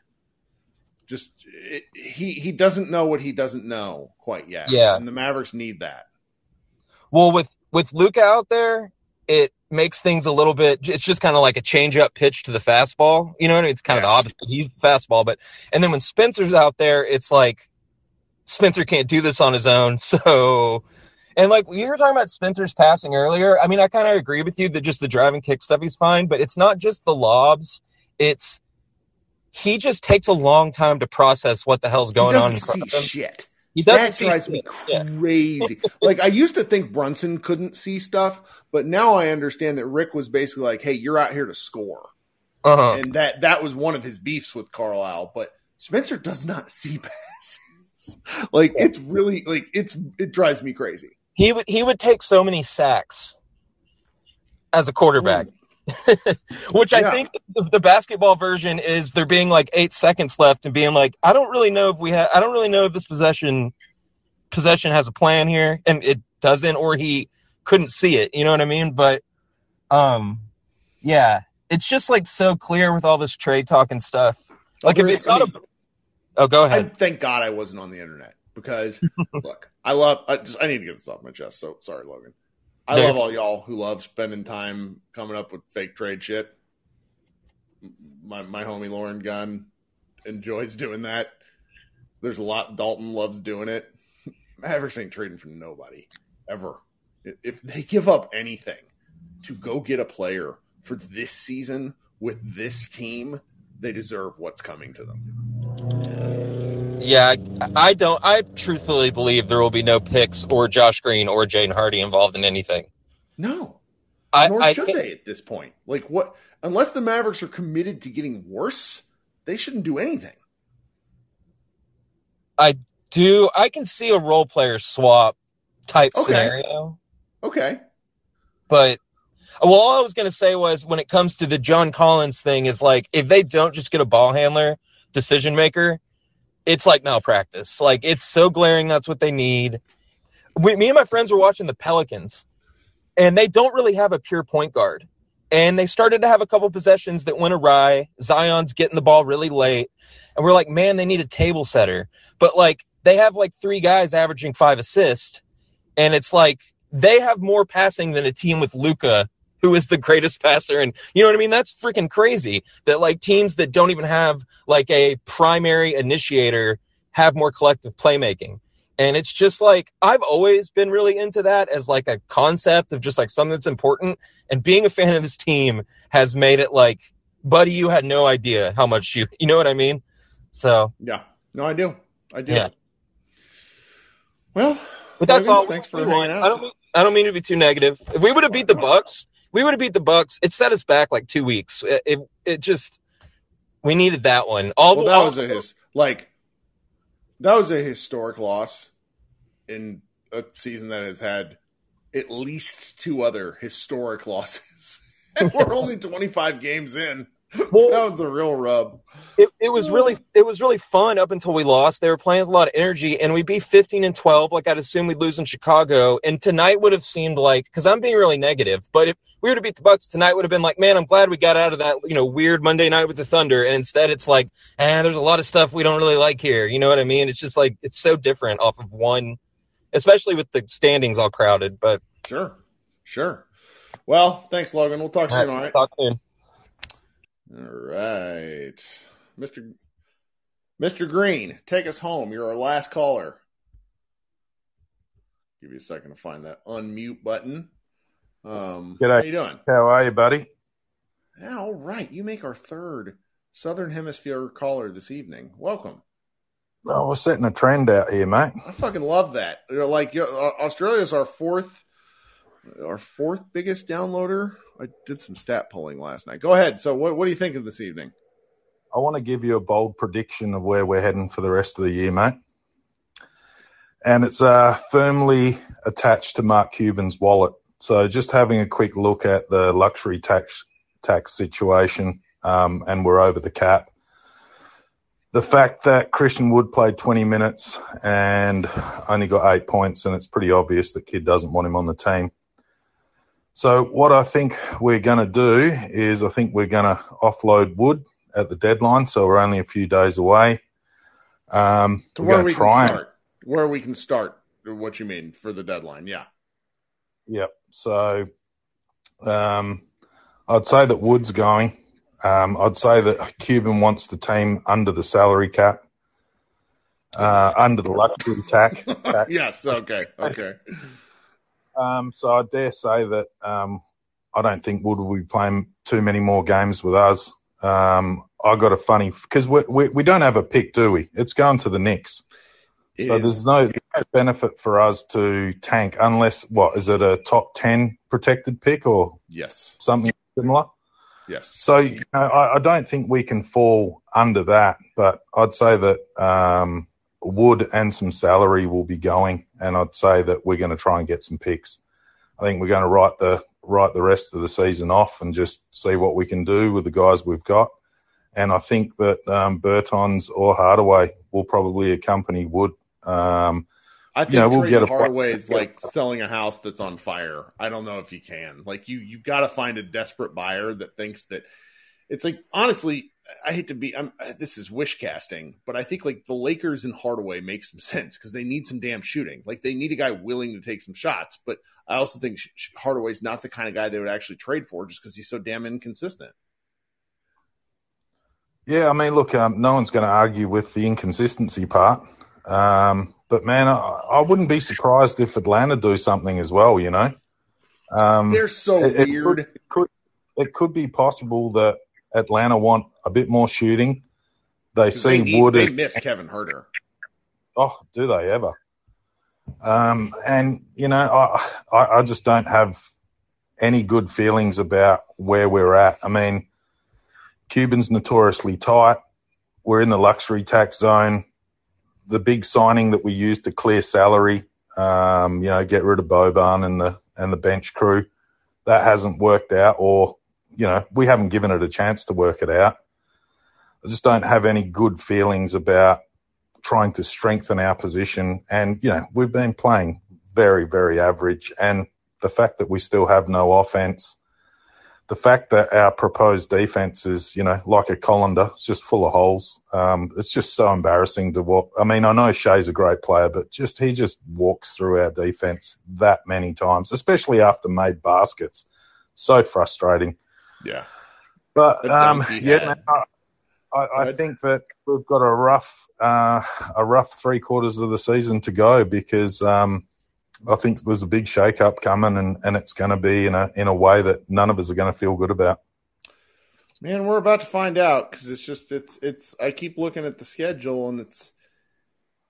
Just it, he he doesn't know what he doesn't know quite yet. Yeah. and the Mavericks need that. Well, with with Luka out there, it makes things a little bit. It's just kind of like a change up pitch to the fastball. You know, what I mean? it's kind of the opposite. He's the fastball, but and then when Spencer's out there, it's like Spencer can't do this on his own. So, and like you were talking about Spencer's passing earlier. I mean, I kind of agree with you that just the driving kick stuff he's fine, but it's not just the lobs. It's he just takes a long time to process what the hell's going on in front see of him. shit. That drives me shit. Yeah. crazy. like I used to think Brunson couldn't see stuff, but now I understand that Rick was basically like, "Hey, you're out here to score," Uh-huh. and that that was one of his beefs with Carlisle. But Spencer does not see passes. like it's really like it's it drives me crazy. he would he would take so many sacks as a quarterback which i Yeah. think the, the basketball version is there being like eight seconds left and being like i don't really know if we have i don't really know if this possession possession has a plan here and it doesn't or he couldn't see it you know what i mean but um yeah it's just like so clear with all this trade talk and stuff like if it's not I a oh go I, ahead thank God I wasn't on the internet because look, I love. I just I need to get this off my chest. So sorry, Logan. I No, love all y'all who love spending time coming up with fake trade shit. My my homie Lauren Gunn enjoys doing that. There's a lot. Dalton loves doing it. Mavericks ain't trading for nobody ever. If they give up anything to go get a player for this season with this team, they deserve what's coming to them. Yeah, I, don't. I truthfully believe there will be no picks or Josh Green or Jaden Hardy involved in anything. No, I, nor I should think- they at this point. Like what? Unless the Mavericks are committed to getting worse, they shouldn't do anything. I do. I can see a role player swap type Okay. scenario, Okay, but well, all I was going to say was when it comes to the John Collins thing is like if they don't just get a ball handler, decision maker, it's like malpractice. Like it's so glaring. That's what they need. We, me and my friends were watching the Pelicans, and they don't really have a pure point guard. And they started to have a couple possessions that went awry. Zion's getting the ball really late, and we're like, man, they need a table setter. But like they have like three guys averaging five assists, and it's like they have more passing than a team with Luka, who is the greatest passer. And you know what I mean? That's freaking crazy. That like teams that don't even have like a primary initiator have more collective playmaking. And it's just like I've always been really into that as like a concept of just like something that's important. And being a fan of this team has made it like, buddy, you had no idea how much you, you know what I mean? So yeah, no, I do, I do. Yeah. Well, But that's Logan, all. Thanks for hanging out. I don't I don't mean to be too negative. If we would have beat the Bucks, we would have beat the Bucks. It set us back like two weeks. It it, it just we needed that one. All well, the that all- was a his like that was a historic loss in a season that has had at least two other historic losses, and we're only twenty five games in. Well- that was the real rub. it, it was really it was really fun up until we lost. They were playing with a lot of energy, and we beat fifteen and twelve. Like I'd assume we'd lose in Chicago, and tonight would have seemed like because I'm being really negative. But if we were to beat the Bucks tonight, would have been like, man, I'm glad we got out of that you know weird Monday night with the Thunder, and instead it's like, eh, there's a lot of stuff we don't really like here. You know what I mean? It's just like it's so different off of one, especially with the standings all crowded. But Sure, sure. Well, thanks, Logan. We'll talk soon. All right. talk soon. All right, Mister Mister Green, take us home. You're our last caller. Give you a second to find that unmute button. Um, G'day. how you doing? How are you, buddy? Yeah, all right. You make our third Southern Hemisphere caller this evening. Welcome. Oh, we're setting a trend out here, mate. I fucking love that. You're like you uh, Australia's our fourth, our fourth biggest downloader. I did some stat polling last night. Go ahead. So, what what do you think of this evening? I want to give you a bold prediction of where we're heading for the rest of the year, mate. And it's uh, firmly attached to Mark Cuban's wallet. So just having a quick look at the luxury tax tax situation, um, and we're over the cap. The fact that Christian Wood played 20 minutes and only got eight points, and it's pretty obvious that Kidd doesn't want him on the team. So what I think we're going to do is I think we're going to offload Wood at the deadline, so we're only a few days away. Um, To we're where we to can try and start. Where we can start. What you mean for the deadline? Yeah. Yep. So um, I'd say that Wood's going. Um, I'd say that Cuban wants the team under the salary cap, uh, under the luxury tax. tax. yes. Okay. Okay. Um, so I dare say that um, I don't think Wood will be playing too many more games with us. Um, I got a funny because we, we we don't have a pick, do we? It's going to the Knicks. So there's no benefit for us to tank unless what is it a top ten protected pick or yes. something similar? Yes. So you know, I, I don't think we can fall under that, but I'd say that um, Wood and some salary will be going, and I'd say that we're going to try and get some picks. I think we're going to write the write the rest of the season off and just see what we can do with the guys we've got. And I think that um, Bertans or Hardaway will probably accompany Wood. Um, I think Yeah, we'll trading get a- Hardaway is like selling a house that's on fire. I don't know if you can. Like you, you've got to find a desperate buyer that thinks that it's like honestly. I hate to be. I'm, this is wish casting, but I think like the Lakers and Hardaway make some sense because they need some damn shooting. Like they need a guy willing to take some shots. But I also think Hardaway's not the kind of guy they would actually trade for just because he's so damn inconsistent. Yeah, I mean, look, um, no one's going to argue with the inconsistency part. Um, but man, I, I wouldn't be surprised if Atlanta do something as well. You know, um, They're so it, it weird. could, it could it could be possible that Atlanta want a bit more shooting. They see they, Wood they as miss Kevin Huerter. oh, do they ever? Um, and you know, I, I I just don't have any good feelings about where we're at. I mean, Cuban's notoriously tight. We're in the luxury tax zone. The big signing that we used to clear salary, um, you know, get rid of Boban and the and the bench crew, that hasn't worked out, or you know, we haven't given it a chance to work it out. I just don't have any good feelings about trying to strengthen our position. And, you know, we've been playing very, very average. And the fact that we still have no offense, the fact that our proposed defense is, you know, like a colander, it's just full of holes. Um, it's just so embarrassing to walk. I mean, I know Shai's a great player, but just he just walks through our defense that many times, especially after made baskets. So frustrating. Yeah. But um, yeah, hat. man, I, I, I think that we've got a rough, uh, a rough three quarters of the season to go because um, I think there's a big shake up coming, and, and it's going to be in a in a way that none of us are going to feel good about. Man, we're about to find out because it's just it's it's. I keep looking at the schedule and it's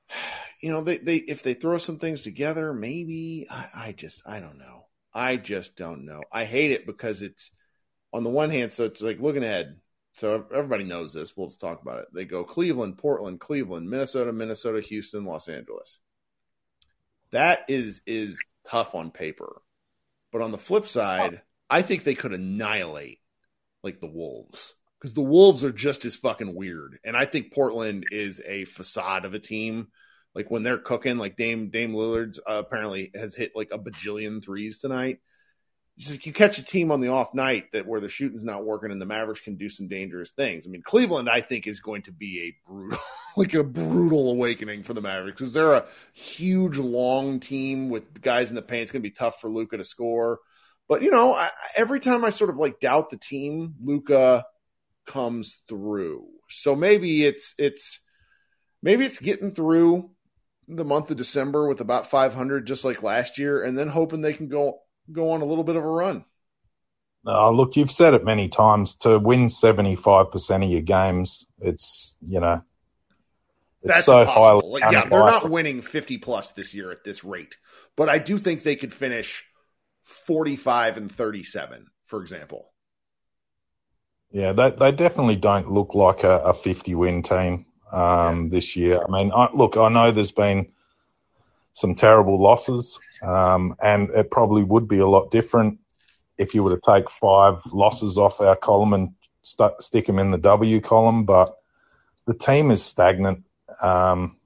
you know, they, they if they throw some things together, maybe I, I just I don't know. I just don't know. I hate it because it's on the one hand, so it's like looking ahead. So everybody knows this. We'll just talk about it. They go Cleveland, Portland, Cleveland, Minnesota, Minnesota, Houston, Los Angeles. That is is tough on paper. But on the flip side, I think they could annihilate like the Wolves because the Wolves are just as fucking weird. And I think Portland is a facade of a team. Like when they're cooking, like Dame Dame Lillard's uh, apparently has hit like a bajillion threes tonight. Like you catch a team on the off night that where the shooting's not working and the Mavericks can do some dangerous things. I mean, Cleveland, I think, is going to be a brutal, like a brutal awakening for the Mavericks because they're a huge, long team with guys in the paint. It's going to be tough for Luka to score. But you know, I, every time I sort of like doubt the team, Luka comes through. So maybe it's it's maybe it's getting through the month of December with about 500, just like last year, and then hoping they can go go on a little bit of a run. Oh, look, you've said it many times. To win seventy five percent of your games, it's you know, it's That's so impossible. highly. Like, yeah, they're not winning 50 plus this year at this rate, but I do think they could finish 45 and 37, for example. Yeah, they they definitely don't look like a, a fifty win team um, this year. I mean, I, look, I know there's been some terrible losses, um, and it probably would be a lot different if you were to take five losses off our column and st- stick them in the W column. But the team is stagnant. Um,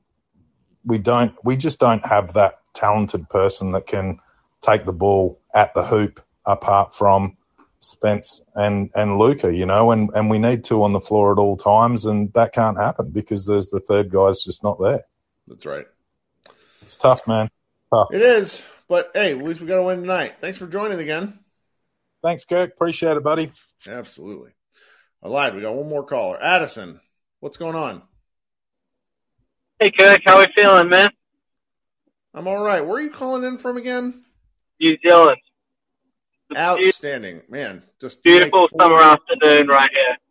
we don't, we just don't have that talented person that can take the ball at the hoop apart from Spence and and Luka, you know, and and we need two on the floor at all times, and that can't happen because there's the third guy's just not there. That's right. It's tough, man. Tough. It is, but hey, at least we got to win tonight. Thanks for joining again. Thanks, Kirk. Appreciate it, buddy. Absolutely. I lied. We got one more caller. Addison, what's going on? Hey, Kirk, how we feeling, man? I'm all right. Where are you calling in from again? New Zealand. It's Outstanding, man. Just beautiful you make summer afternoon right here.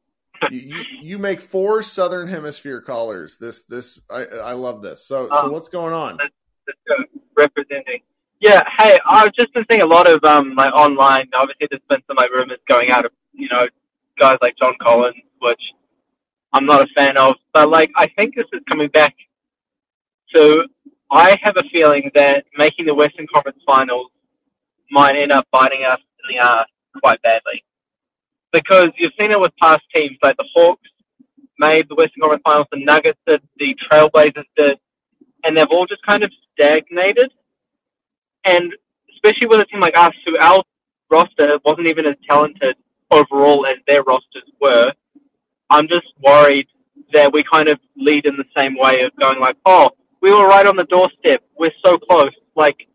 You, you, you make four Southern Hemisphere callers. This, this, I, I love this. So, so Um, what's going on? Representing. Yeah, hey, I've just been seeing a lot of um like online. Obviously, there's been some like rumors going out of you know guys like John Collins, which I'm not a fan of. But like, I think this is coming back. So I have a feeling that making the Western Conference Finals might end up biting us in the ass quite badly. Because you've seen it with past teams, like the Hawks made the Western Conference Finals, the Nuggets did, the Trailblazers did, and they've all just kind of stagnated. And especially with a team like us, who our roster wasn't even as talented overall as their rosters were, I'm just worried that we kind of lead in the same way of going like, oh, we were right on the doorstep. We're so close. Like,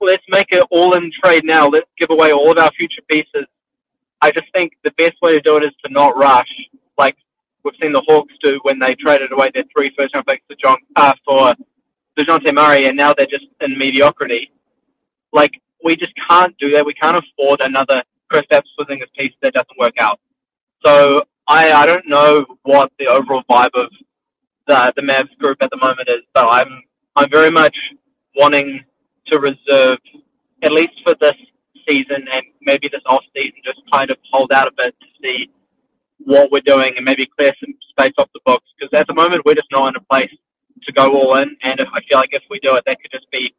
let's make it all in trade now. Let's give away all of our future pieces. I just think the best way to do it is to not rush, like we've seen the Hawks do when they traded away their three first round picks for John uh, for Dejounte Murray, and now they're just in mediocrity. Like we just can't do that. We can't afford another Kristaps Porzingis piece that doesn't work out. So I I don't know what the overall vibe of the the Mavs group at the moment is, but I'm I'm very much wanting to reserve at least for this season and maybe this off season, just kind of hold out a bit to see what we're doing and maybe clear some space off the books. Because at the moment we're just not in a place to go all in, and if, I feel like if we do it, that could just be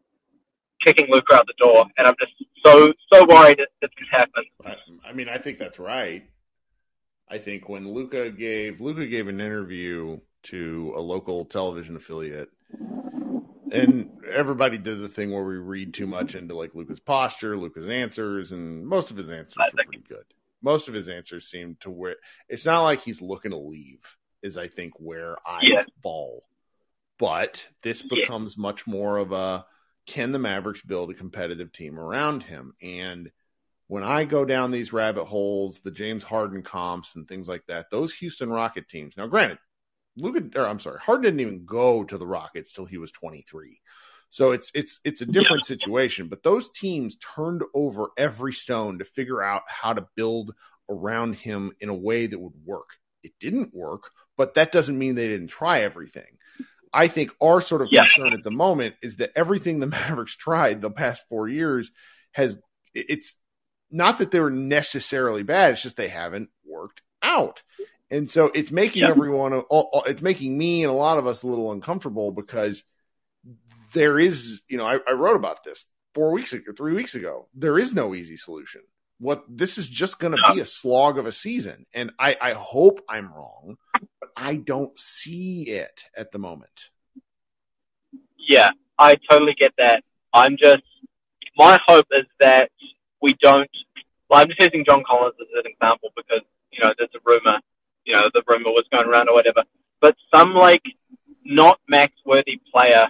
kicking Luka out the door, and I'm just so so worried that this could happen. I, mean, I think that's right. I think when Luka gave Luka gave an interview to a local television affiliate, and everybody did the thing where we read too much into like Luka's posture, Luka's answers, and most of his answers were pretty good. Most of his answers seemed to where it's not like he's looking to leave. Is I think where I Yeah. fall, but this Yeah. becomes much more of a can the Mavericks build a competitive team around him and when I go down these rabbit holes, the James Harden comps and things like that, those Houston Rocket teams. Now, granted, Luka, or I'm sorry, Harden didn't even go to the Rockets till he was 23. So it's it's it's a different situation. But those teams turned over every stone to figure out how to build around him in a way that would work. It didn't work, but that doesn't mean they didn't try everything. I think our sort of Yeah. concern at the moment is that everything the Mavericks tried the past four years has it's not that they were necessarily bad, it's just they haven't worked out. And so it's making Yeah. everyone it's making me and a lot of us a little uncomfortable because there is, you know, I, I wrote about this four weeks ago, three weeks ago. There is no easy solution. What this is just going to No. be a slog of a season, and I, I hope I'm wrong, I don't see it at the moment. Yeah, I totally get that. I'm just, my hope is that we don't, well, I'm just using John Collins as an example because, you know, there's a rumor, you know, the rumor was going around or whatever, but some like not max worthy player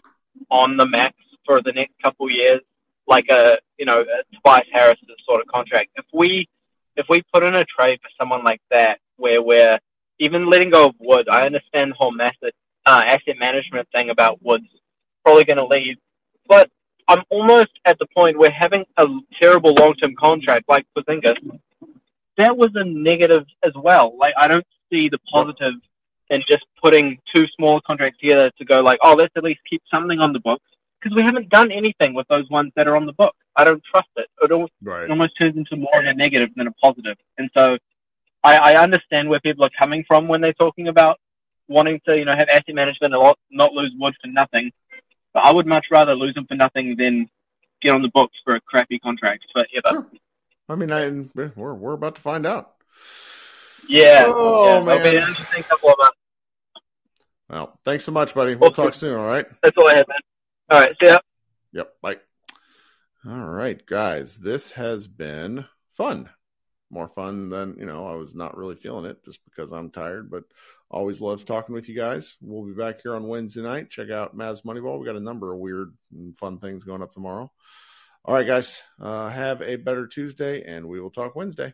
on the max for the next couple years, like a, you know, a Tobias Harris sort of contract. If we, if we put in a trade for someone like that, where we're even letting go of Wood, I understand the whole method, uh, asset management thing about Woods probably going to leave. But I'm almost at the point where having a terrible long-term contract like Porzingis, that was a negative as well. Like I don't see the positive in just putting two small contracts together to go like, oh, let's at least keep something on the books because we haven't done anything with those ones that are on the book. I don't trust it. It al- Right. it almost turns into more of a negative than a positive. And so I, I understand where people are coming from when they're talking about wanting to, you know, have asset management and not- not lose Wood for nothing. But I would much rather lose them for nothing than get on the books for a crappy contract forever. Sure. I mean, I, we're we're about to find out. Yeah. Oh, yeah. It'll be man. an interesting couple of months. Well, thanks so much, buddy. We'll Awesome. talk soon. All right. That's all I have, man. All right. See ya. Yep. Bye. All right, guys. This has been fun. More fun than, you know, I was not really feeling it just because I'm tired, but always loves talking with you guys. We'll be back here on Wednesday night. Check out Mavs Moneyball. We got a number of weird and fun things going up tomorrow. All right, guys. Uh, have a better Tuesday, and we will talk Wednesday.